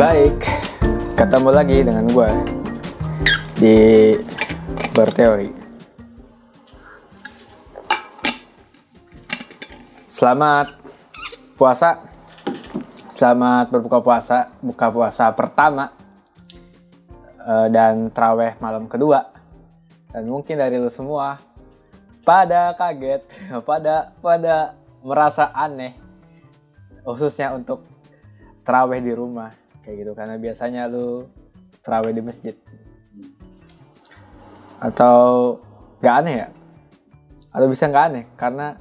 Baik, ketemu lagi dengan gue di berteori. Selamat puasa, selamat berbuka puasa, buka puasa pertama eh, dan traweh malam kedua. Dan mungkin dari lu semua pada kaget, pada pada merasa aneh, khususnya untuk teraweh di rumah kayak gitu karena biasanya lu teraweh di masjid. Atau nggak aneh ya? Atau bisa nggak aneh? Karena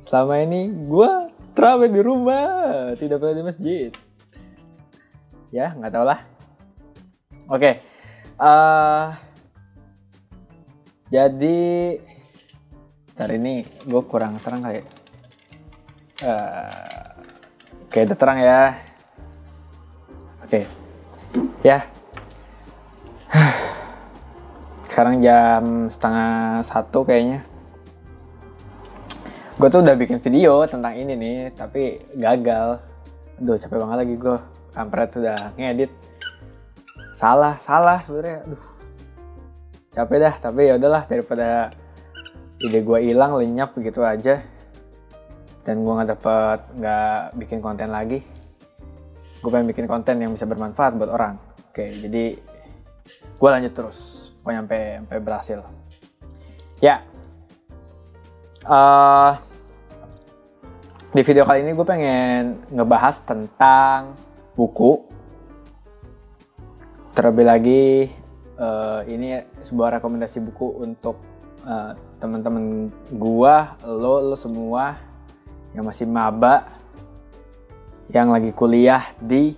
selama ini gue teraweh di rumah tidak pernah di masjid. Ya nggak tau lah. Oke eh, jadi ntar ini gue kurang terang kali ya. Eh, oke udah terang ya Oke. Ya. Sekarang jam setengah satu kayaknya. Gue tuh udah bikin video tentang ini nih, tapi gagal. Aduh capek banget lagi gue. Kampret udah ngedit. Salah, salah sebenarnya. Aduh. Capek dah, tapi ya udahlah daripada ide gue hilang lenyap begitu aja. Dan gue nggak dapet nggak bikin konten lagi gue pengen bikin konten yang bisa bermanfaat buat orang. Oke jadi gue lanjut terus. Pokoknya sampai sampai berhasil. Ya. Uh, di video kali ini gue pengen ngebahas tentang buku. Terlebih lagi uh, ini sebuah rekomendasi buku untuk uh, teman-teman gue lo lo semua yang masih maba yang lagi kuliah di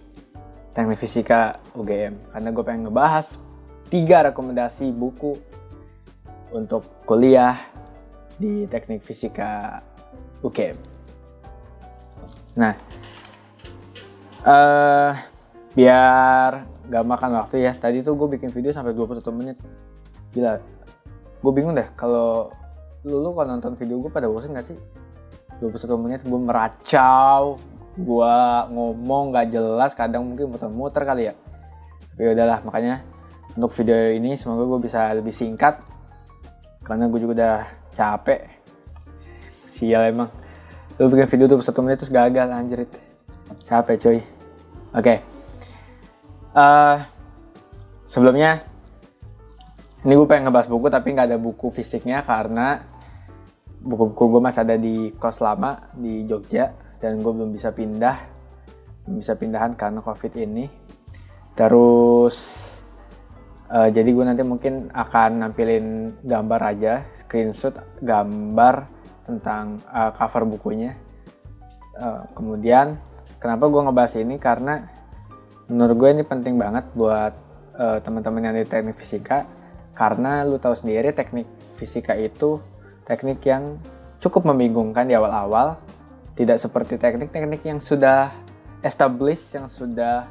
Teknik Fisika UGM karena gue pengen ngebahas tiga rekomendasi buku untuk kuliah di Teknik Fisika UGM. Nah, uh, biar gak makan waktu ya. Tadi tuh gue bikin video sampai 21 menit. Gila, gue bingung deh kalau lu, lu kalau nonton video gue pada bosan gak sih? 21 menit gue meracau gua ngomong gak jelas kadang mungkin muter-muter kali ya. Tapi udahlah makanya untuk video ini semoga gue bisa lebih singkat. Karena gue juga udah capek. Sial emang. Lu bikin video tuh satu menit terus gagal anjir capek cuy. Oke. Okay. uh, sebelumnya ini gue pengen ngebahas buku tapi nggak ada buku fisiknya karena buku-buku gue masih ada di kos lama di Jogja dan gue belum bisa pindah belum bisa pindahan karena covid ini. Terus uh, jadi gue nanti mungkin akan nampilin gambar aja screenshot gambar tentang uh, cover bukunya. Uh, kemudian kenapa gue ngebahas ini? Karena menurut gue ini penting banget buat uh, teman-teman yang di teknik fisika. Karena lu tahu sendiri teknik fisika itu teknik yang cukup membingungkan di awal-awal tidak seperti teknik-teknik yang sudah established yang sudah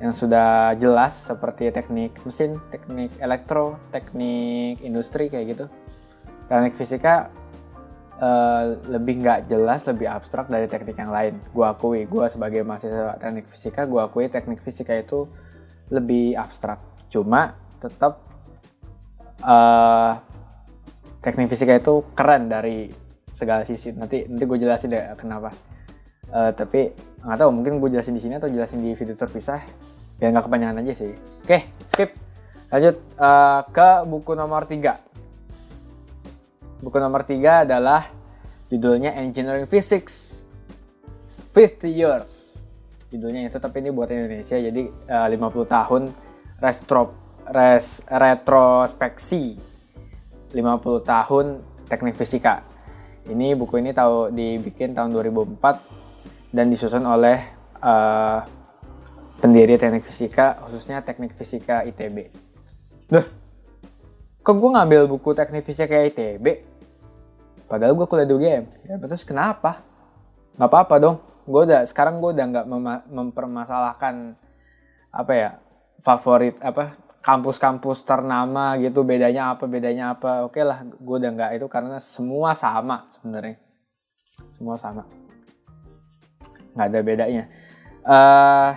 yang sudah jelas seperti teknik mesin, teknik elektro, teknik industri kayak gitu. Teknik fisika uh, lebih nggak jelas, lebih abstrak dari teknik yang lain. Gua akui, gua sebagai mahasiswa teknik fisika, gua akui teknik fisika itu lebih abstrak. Cuma tetap uh, teknik fisika itu keren dari segala sisi. Nanti nanti gue jelasin deh kenapa. Uh, tapi nggak tahu mungkin gue jelasin di sini atau jelasin di video terpisah biar nggak kepanjangan aja sih. Oke skip. Lanjut uh, ke buku nomor 3 buku nomor 3 adalah judulnya Engineering Physics 50 Years. Judulnya itu tapi ini buat Indonesia jadi uh, 50 tahun restro, res, retrospeksi. 50 tahun teknik fisika ini buku ini tahu dibikin tahun 2004 dan disusun oleh uh, pendiri teknik fisika, khususnya teknik fisika ITB. Duh, kok gue ngambil buku teknik fisika ITB? Padahal gue kuliah di UGM. Ya, terus kenapa? Gak apa-apa dong. Gue udah sekarang gue udah nggak mempermasalahkan apa ya favorit apa kampus-kampus ternama gitu bedanya apa bedanya apa. Oke lah gue udah nggak itu karena semua sama sebenarnya. Semua sama. Nggak ada bedanya. Uh,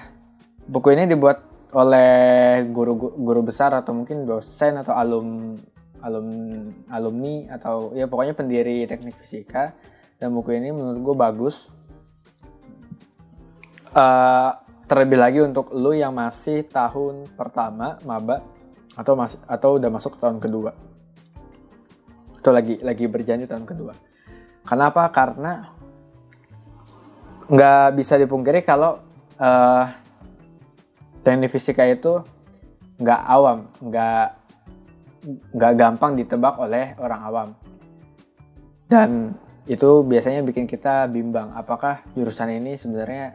buku ini dibuat oleh guru guru besar atau mungkin dosen atau alum alum alumni atau ya pokoknya pendiri teknik fisika. Dan buku ini menurut gue bagus. Uh, terlebih lagi untuk lu yang masih tahun pertama maba atau masih atau udah masuk tahun kedua. Atau lagi lagi berjanji tahun kedua. Kenapa? Karena nggak bisa dipungkiri kalau uh, teknik fisika itu nggak awam nggak nggak gampang ditebak oleh orang awam. Dan itu biasanya bikin kita bimbang apakah jurusan ini sebenarnya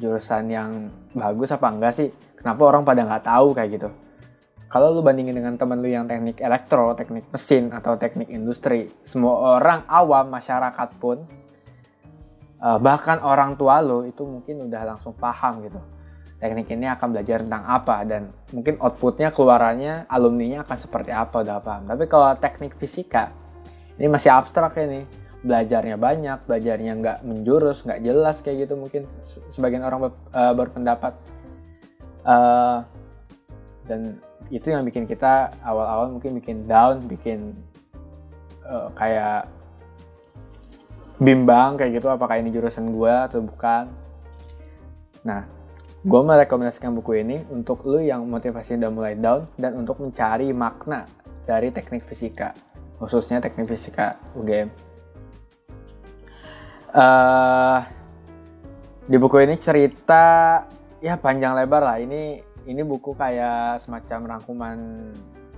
jurusan yang bagus apa enggak sih kenapa orang pada nggak tahu kayak gitu kalau lu bandingin dengan temen lu yang teknik elektro, teknik mesin, atau teknik industri, semua orang awam masyarakat pun, uh, bahkan orang tua lu itu mungkin udah langsung paham gitu. Teknik ini akan belajar tentang apa dan mungkin outputnya keluarannya alumninya akan seperti apa udah paham. Tapi kalau teknik fisika ini masih abstrak ini belajarnya banyak, belajarnya nggak menjurus, nggak jelas kayak gitu mungkin sebagian orang uh, berpendapat. Uh, dan itu yang bikin kita awal-awal mungkin bikin down, bikin uh, kayak bimbang kayak gitu apakah ini jurusan gue atau bukan. Nah, gue merekomendasikan buku ini untuk lu yang motivasi udah mulai down dan untuk mencari makna dari teknik fisika, khususnya teknik fisika UGM uh, di buku ini cerita ya panjang lebar lah. Ini ini buku kayak semacam rangkuman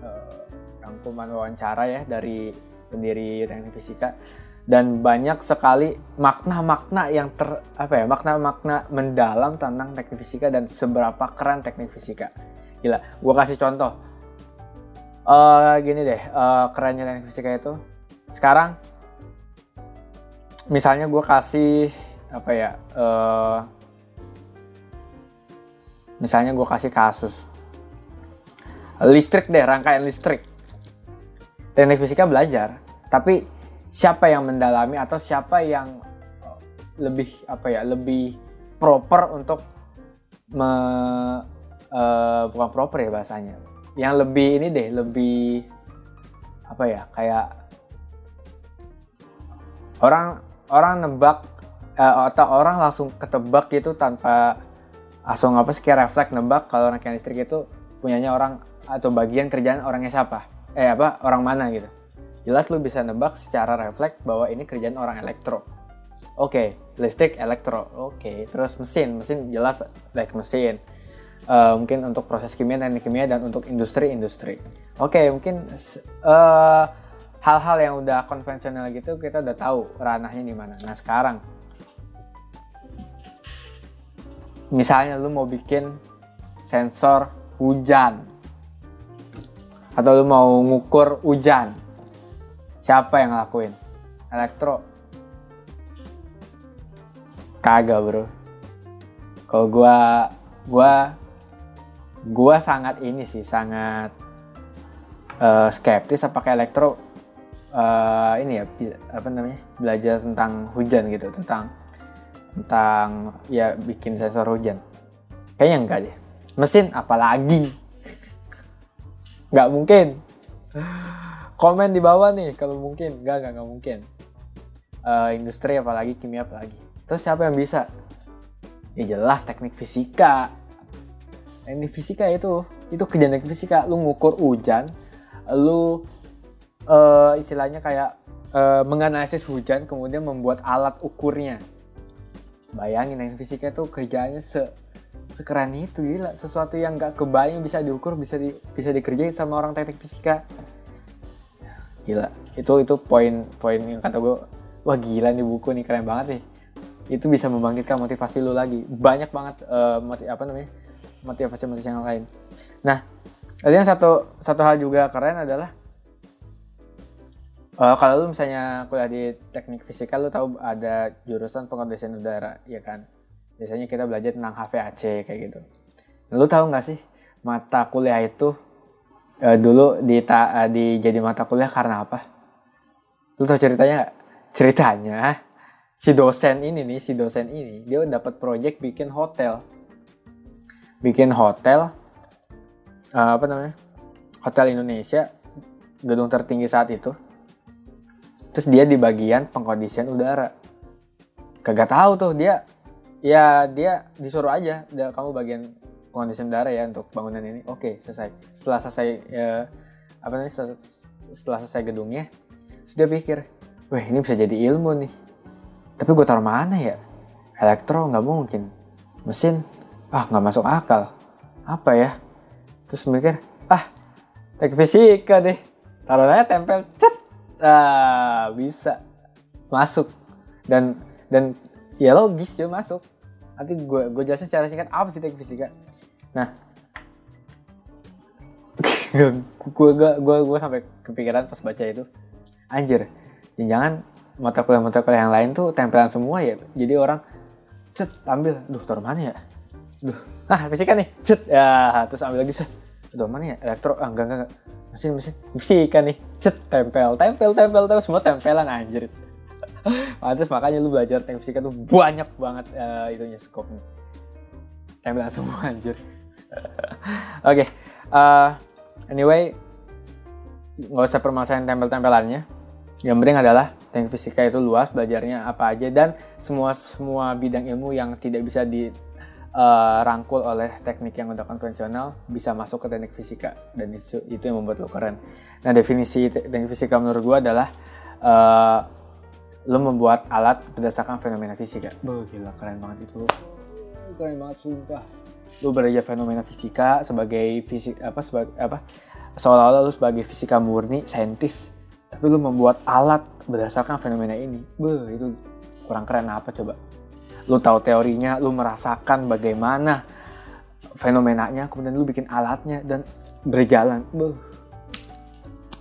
uh, rangkuman wawancara ya dari pendiri teknik fisika. Dan banyak sekali makna-makna yang ter apa ya makna-makna mendalam tentang teknik fisika dan seberapa keren teknik fisika. Gila gue kasih contoh. Uh, gini deh uh, kerennya teknik fisika itu. Sekarang misalnya gue kasih apa ya uh, misalnya gue kasih kasus. Listrik deh rangkaian listrik. Teknik fisika belajar tapi siapa yang mendalami atau siapa yang lebih apa ya lebih proper untuk me, uh, bukan proper ya bahasanya. Yang lebih ini deh lebih apa ya kayak orang orang nebak uh, atau orang langsung ketebak gitu tanpa langsung apa sih kayak refleks nebak kalau rangkaian listrik itu punyanya orang atau bagian kerjaan orangnya siapa? Eh apa orang mana gitu. Jelas lu bisa nebak secara refleks bahwa ini kerjaan orang elektro. Oke okay, listrik elektro. Oke okay. terus mesin. Mesin jelas like mesin. Uh, mungkin untuk proses kimia teknik kimia dan untuk industri industri oke okay, mungkin uh, hal-hal yang udah konvensional gitu kita udah tahu ranahnya di mana. Nah sekarang, misalnya lu mau bikin sensor hujan atau lu mau ngukur hujan, siapa yang ngelakuin? Elektro? Kagak bro. Kalau gua, gua, gua sangat ini sih, sangat uh, skeptis apakah elektro uh, ini ya apa namanya belajar tentang hujan gitu tentang tentang ya bikin sensor hujan. Kayaknya enggak deh. Mesin apalagi? Nggak mungkin. Komen di bawah nih kalau mungkin. Enggak enggak enggak mungkin. Uh, industri apalagi kimia apalagi. Terus siapa yang bisa? Ya jelas teknik fisika. Teknik fisika itu itu teknik fisika. Lu ngukur hujan lu uh, istilahnya kayak uh, menganalisis hujan kemudian membuat alat ukurnya. Bayangin yang fisika itu kerjanya se sekeren itu. Gila sesuatu yang gak kebayang bisa diukur bisa di, bisa dikerjain sama orang teknik fisika. Gila itu itu poin poin yang kata gue wah gila nih buku nih keren banget nih. Itu bisa membangkitkan motivasi lu lagi. Banyak banget uh, motiv, apa namanya motivasi motivasi yang lain. Nah yang satu satu hal juga keren adalah Uh, kalau lu misalnya kuliah di teknik fisika, lu tahu ada jurusan pengondisian udara, ya kan? Biasanya kita belajar tentang HVAC kayak gitu. Lu tahu nggak sih mata kuliah itu uh, dulu di, ta, uh, di jadi mata kuliah karena apa? Lu tahu ceritanya gak? Ceritanya si dosen ini nih, si dosen ini dia dapat project bikin hotel. bikin hotel uh, apa namanya hotel Indonesia gedung tertinggi saat itu terus dia di bagian pengkondisian udara. Kagak tahu tuh dia ya dia disuruh aja kamu bagian pengkondisian udara ya untuk bangunan ini. Oke selesai. Setelah selesai ya, apa namanya setelah, setelah selesai gedungnya dia pikir wah ini bisa jadi ilmu nih. Tapi gue taruh mana ya? Elektro nggak mungkin. Mesin ah nggak masuk akal. Apa ya? Terus mikir ah teknik fisika deh. Taruh aja tempel cet ah bisa. Masuk. Dan dan ya logis juga masuk. Nanti gue gue jelasin secara singkat apa sih teknik fisika? Nah. Gue gue gue sampai kepikiran pas baca itu. Anjir jangan mata kuliah mata kuliah yang lain tuh tempelan semua ya. Jadi orang cet ambil. Duh taruh mana ya? Duh. Ah fisika nih. Cet. Ya terus ambil lagi set. Taruh mana ya? Elektro ah enggak enggak, enggak mesin mesin fisika nih cet tempel tempel tempel terus semua tempelan anjir Pantes makanya lu belajar teknik fisika tuh banyak banget uh, itunya skopnya. Tempelan semua anjir. Oke. okay. Uh, anyway, nggak usah permasalahan tempel-tempelannya. Yang penting adalah teknik fisika itu luas, belajarnya apa aja dan semua semua bidang ilmu yang tidak bisa di uh, rangkul oleh teknik yang udah konvensional bisa masuk ke teknik fisika dan itu itu yang membuat lo keren. Nah definisi teknik fisika menurut gue adalah uh, lo membuat alat berdasarkan fenomena fisika. Boh gila keren banget itu. Keren banget sumpah. Lo belajar fenomena fisika sebagai fisik apa sebagai apa seolah-olah lo sebagai fisika murni saintis tapi lo membuat alat berdasarkan fenomena ini. Boh itu kurang keren apa coba? Lu tahu teorinya, lu merasakan bagaimana fenomenanya, kemudian lu bikin alatnya dan berjalan. Buh,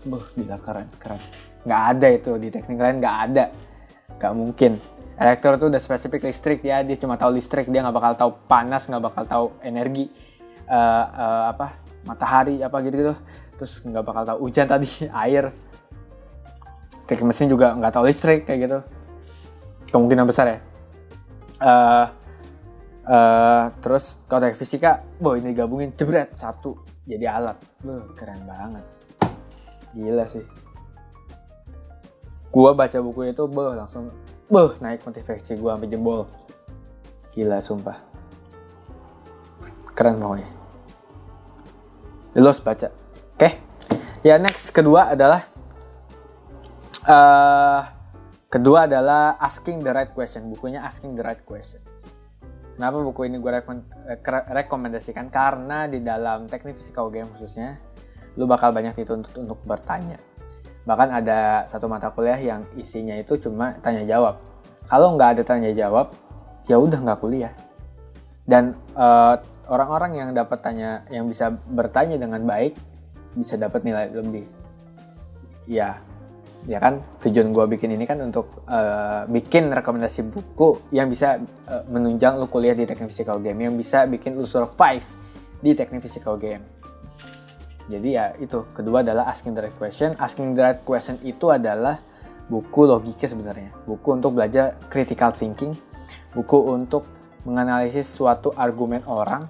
buh, gila keren, keren. Nggak ada itu di teknik lain, nggak ada, nggak mungkin. Elektro itu udah spesifik listrik ya, dia cuma tahu listrik, dia nggak bakal tahu panas, nggak bakal tahu energi, uh, uh, apa matahari apa gitu-gitu. Terus nggak bakal tahu hujan tadi, air. Teknik mesin juga nggak tahu listrik kayak gitu. Kemungkinan besar ya uh, uh, terus teknik fisika boh ini gabungin jebret satu. Jadi alat. Loh, keren banget. Gila sih. Gua baca buku itu boh langsung boh naik motivasi gua sampai jebol. Gila sumpah. Keren pokoknya. Los baca. Oke. Okay. ya next kedua adalah uh, Kedua adalah Asking the Right Question. Bukunya Asking the Right Question. Kenapa buku ini gue rekom rekomendasikan? Karena di dalam teknik fisika UGM khususnya, lu bakal banyak dituntut untuk bertanya. Bahkan ada satu mata kuliah yang isinya itu cuma tanya jawab. Kalau nggak ada tanya jawab, ya udah nggak kuliah. Dan eh, orang-orang yang dapat tanya, yang bisa bertanya dengan baik, bisa dapat nilai lebih. Ya, ya kan? Tujuan gue bikin ini kan untuk uh, bikin rekomendasi buku yang bisa uh, menunjang lu kuliah di teknik physical game yang bisa bikin lu survive di teknik physical game. Jadi ya itu kedua adalah asking the right question. Asking the right question itu adalah buku logika sebenarnya. Buku untuk belajar critical thinking. Buku untuk menganalisis suatu argumen orang.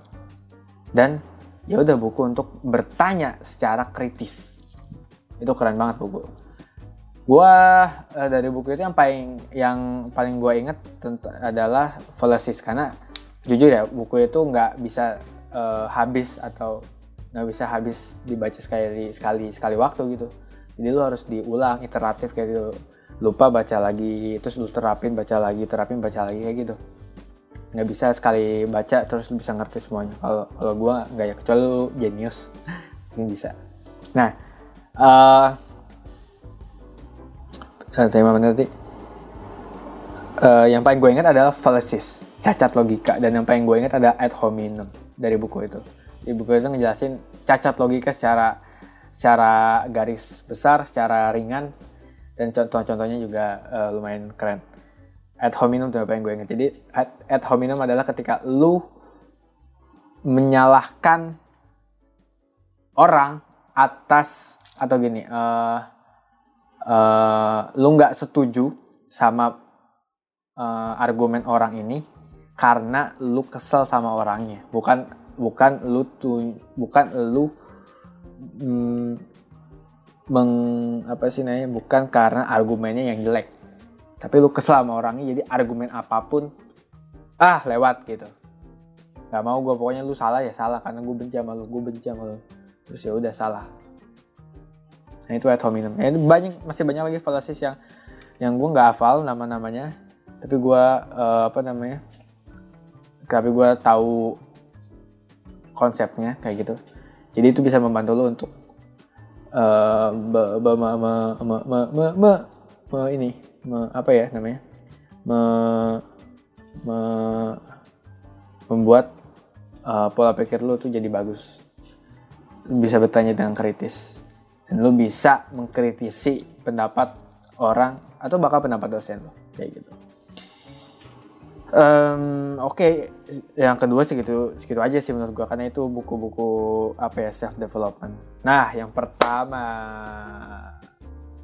Dan ya udah buku untuk bertanya secara kritis. Itu keren banget buku Gua uh, dari buku itu yang paling yang paling gue inget adalah Fallacies karena jujur ya buku itu nggak bisa uh, habis atau nggak bisa habis dibaca sekali sekali sekali waktu gitu. Jadi lu harus diulang iteratif kayak gitu. Lupa baca lagi, terus lu terapin baca lagi, terapin baca lagi kayak gitu. Nggak bisa sekali baca terus bisa ngerti semuanya. Kalau kalau gue nggak ya kecuali lu genius mungkin bisa. Nah, uh, tema nanti uh, yang paling gue ingat adalah fallacies cacat logika. Dan yang paling gue ingat ada ad hominem dari buku itu. Di buku itu ngejelasin cacat logika secara secara garis besar secara ringan dan contoh-contohnya juga uh, lumayan keren. Ad hominem itu apa yang gue ingat. Jadi ad, ad hominem adalah ketika lu menyalahkan orang atas atau gini uh, uh, lu nggak setuju sama uh, argumen orang ini karena lu kesel sama orangnya. Bukan bukan lu tuh bukan lu mm, meng apa sih namanya bukan karena argumennya yang jelek. Tapi lu kesel sama orangnya jadi argumen apa pun ah lewat gitu. Nggak mau gue pokoknya lu salah ya salah karena gue benci sama lu gue benci sama lu. Terus ya udah salah nah itu ad hominem itu banyak masih banyak lagi fallacies yang yang gue nggak hafal nama namanya tapi gue uh, apa namanya tapi gue tahu konsepnya kayak gitu. Jadi itu bisa membantu lo untuk ini apa ya namanya me, me, membuat uh, pola pikir lo tuh jadi bagus. Bisa bertanya dengan kritis dan lo bisa mengkritisi pendapat orang atau bahkan pendapat dosen lo kayak gitu Um, Oke, okay. yang kedua segitu segitu aja sih menurut gua karena itu buku-buku apa ya self development. Nah, yang pertama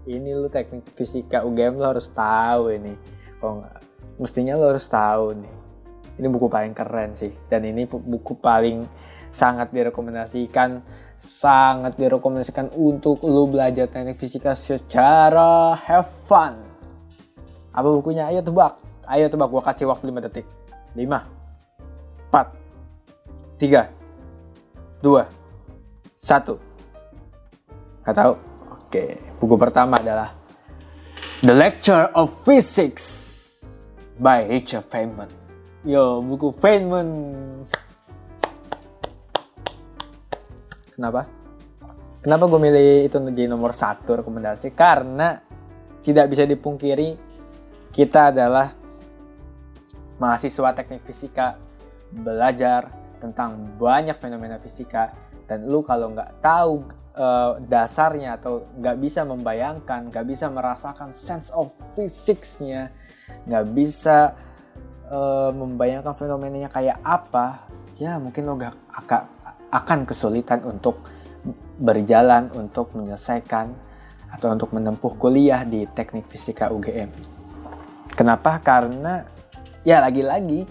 ini lu teknik fisika UGM lu harus tahu ini. Nggak, mestinya lu harus tahu nih. Ini buku paling keren sih dan ini buku paling sangat direkomendasikan sangat direkomendasikan untuk lu belajar teknik fisika secara have fun. Apa bukunya? Ayo tebak. Ayo tebak, gue kasih waktu 5 detik. 5, 4, 3, 2, 1. Gak tahu? Oke, buku pertama adalah The Lecture of Physics by Richard Feynman. Yo, buku Feynman. Kenapa? Kenapa gue milih itu jadi nomor satu rekomendasi? Karena tidak bisa dipungkiri kita adalah mahasiswa teknik fisika belajar tentang banyak fenomena fisika dan lu kalau nggak tahu uh, dasarnya atau nggak bisa membayangkan, nggak bisa merasakan sense of physicsnya, nggak bisa uh, membayangkan fenomenanya kayak apa, ya mungkin lo gak akan akan kesulitan untuk berjalan untuk menyelesaikan atau untuk menempuh kuliah di teknik fisika UGM. Kenapa? Karena ya lagi-lagi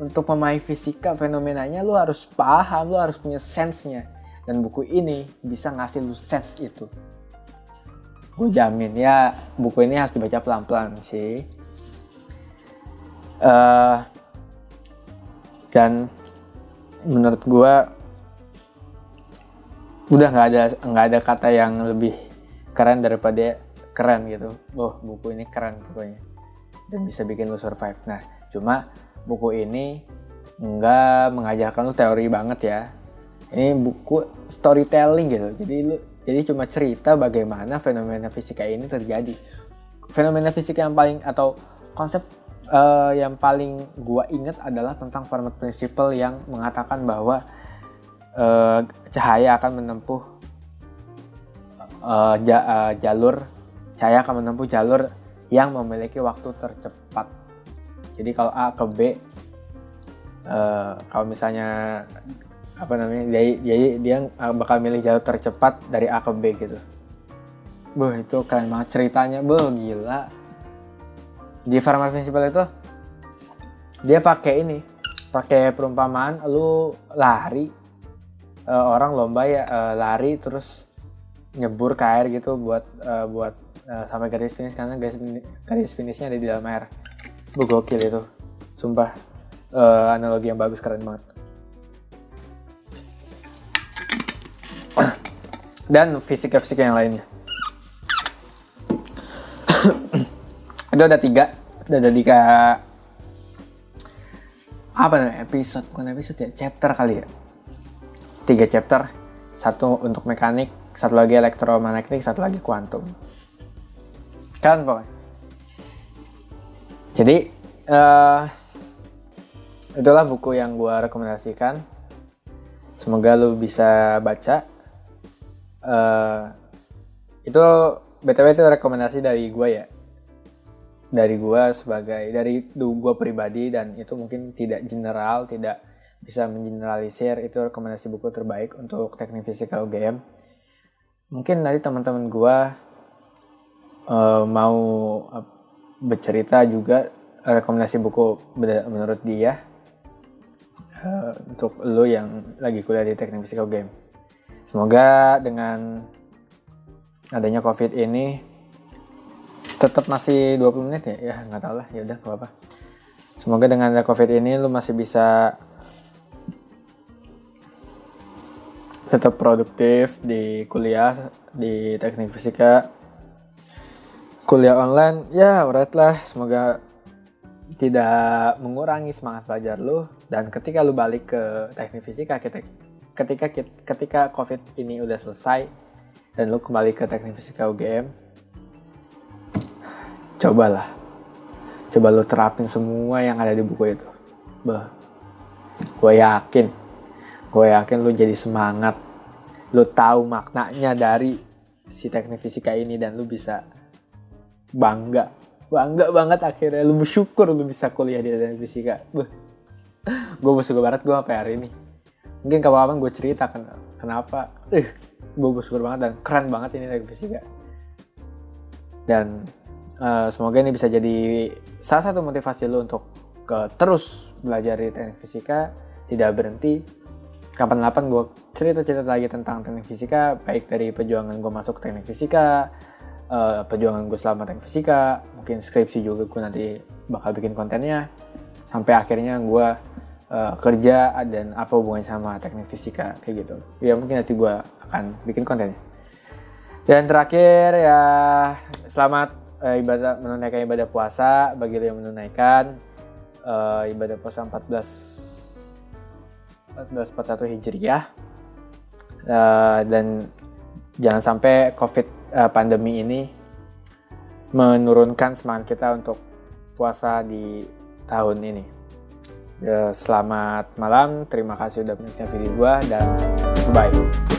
untuk pemain fisika fenomenanya lu harus paham, lu harus punya sense-nya. Dan buku ini bisa ngasih lu sense itu. Gue jamin ya buku ini harus dibaca pelan-pelan sih. Uh, dan menurut gue udah nggak ada nggak ada kata yang lebih keren daripada keren gitu. Oh buku ini keren pokoknya dan bisa bikin lu survive. Nah, cuma buku ini nggak mengajarkan lu teori banget ya. Ini buku storytelling gitu. Jadi lu jadi cuma cerita bagaimana fenomena fisika ini terjadi. Fenomena fisika yang paling atau konsep uh, yang paling gua inget adalah tentang Fermat Principle yang mengatakan bahwa uh, cahaya akan menempuh uh, ja, uh, jalur cahaya akan menempuh jalur yang memiliki waktu tercepat. Jadi kalau A ke B, uh, kalau misalnya apa namanya, jadi, jadi dia bakal milih jalur tercepat dari A ke B gitu. Boh itu keren banget ceritanya, boh gila. Di Farmer Principle itu dia pakai ini, pakai perumpamaan lu lari uh, orang lomba ya uh, lari terus nyebur ke air gitu buat uh, buat uh, sampai garis finish karena garis garis finishnya ada di dalam air. Gue gokil itu. Sumpah uh, analogi yang bagus keren banget. Dan fisika-fisika yang lainnya. Itu ada tiga. Ada tiga apa namanya episode. Bukan episode ya chapter kali ya tiga chapter. Satu untuk mekanik satu lagi elektromagnetik satu lagi kuantum. Kan pokoknya jadi uh, itulah buku yang gue rekomendasikan. Semoga lu bisa baca. Uh, itu btw itu rekomendasi dari gue ya. Dari gue sebagai dari gue pribadi dan itu mungkin tidak general tidak bisa mengeneralisir itu rekomendasi buku terbaik untuk teknik fisika UGM mungkin nanti teman-teman gue uh, mau uh, bercerita juga rekomendasi buku menurut dia uh, untuk lo yang lagi kuliah di teknik fisika game semoga dengan adanya covid ini tetap masih 20 menit ya? Ya nggak tahu lah. Ya udah apa apa semoga dengan ada covid ini lo masih bisa tetap produktif di kuliah di teknik fisika. Kuliah online ya alright lah. Semoga tidak mengurangi semangat belajar lu. Dan ketika lu balik ke teknik fisika ketika ketika ketika covid ini udah selesai dan lu kembali ke teknik fisika UGM cobalah. Coba lu terapin semua yang ada di buku itu. Bah gue yakin gue yakin lu jadi semangat. Lu tahu maknanya dari si teknik fisika ini dan lu bisa bangga. Bangga banget akhirnya. Lu bersyukur lu bisa kuliah di teknik fisika. Gue bersyukur banget gue sampai hari ini. Mungkin kapan-kapan gue cerita ken kenapa. Uh, gue bersyukur banget dan keren banget ini teknik fisika. Dan uh, semoga ini bisa jadi salah satu motivasi lu untuk ke terus belajar di teknik fisika. Tidak berhenti kapan-kapan gue cerita-cerita lagi tentang teknik fisika baik dari perjuangan gue masuk teknik fisika uh, perjuangan gue selama teknik fisika mungkin skripsi juga gue nanti bakal bikin kontennya. Sampai akhirnya gue uh, kerja dan apa hubungannya sama teknik fisika kayak gitu. Ya mungkin nanti gue akan bikin kontennya. Dan terakhir ya selamat uh, ibadah menunaikan ibadah puasa bagi yang menunaikan. Uh, ibadah puasa 14 1441 Hijriah uh, dan jangan sampai COVID uh, pandemi ini menurunkan semangat kita untuk puasa di tahun ini. Uh, selamat malam, terima kasih sudah menyaksikan video gua dan bye.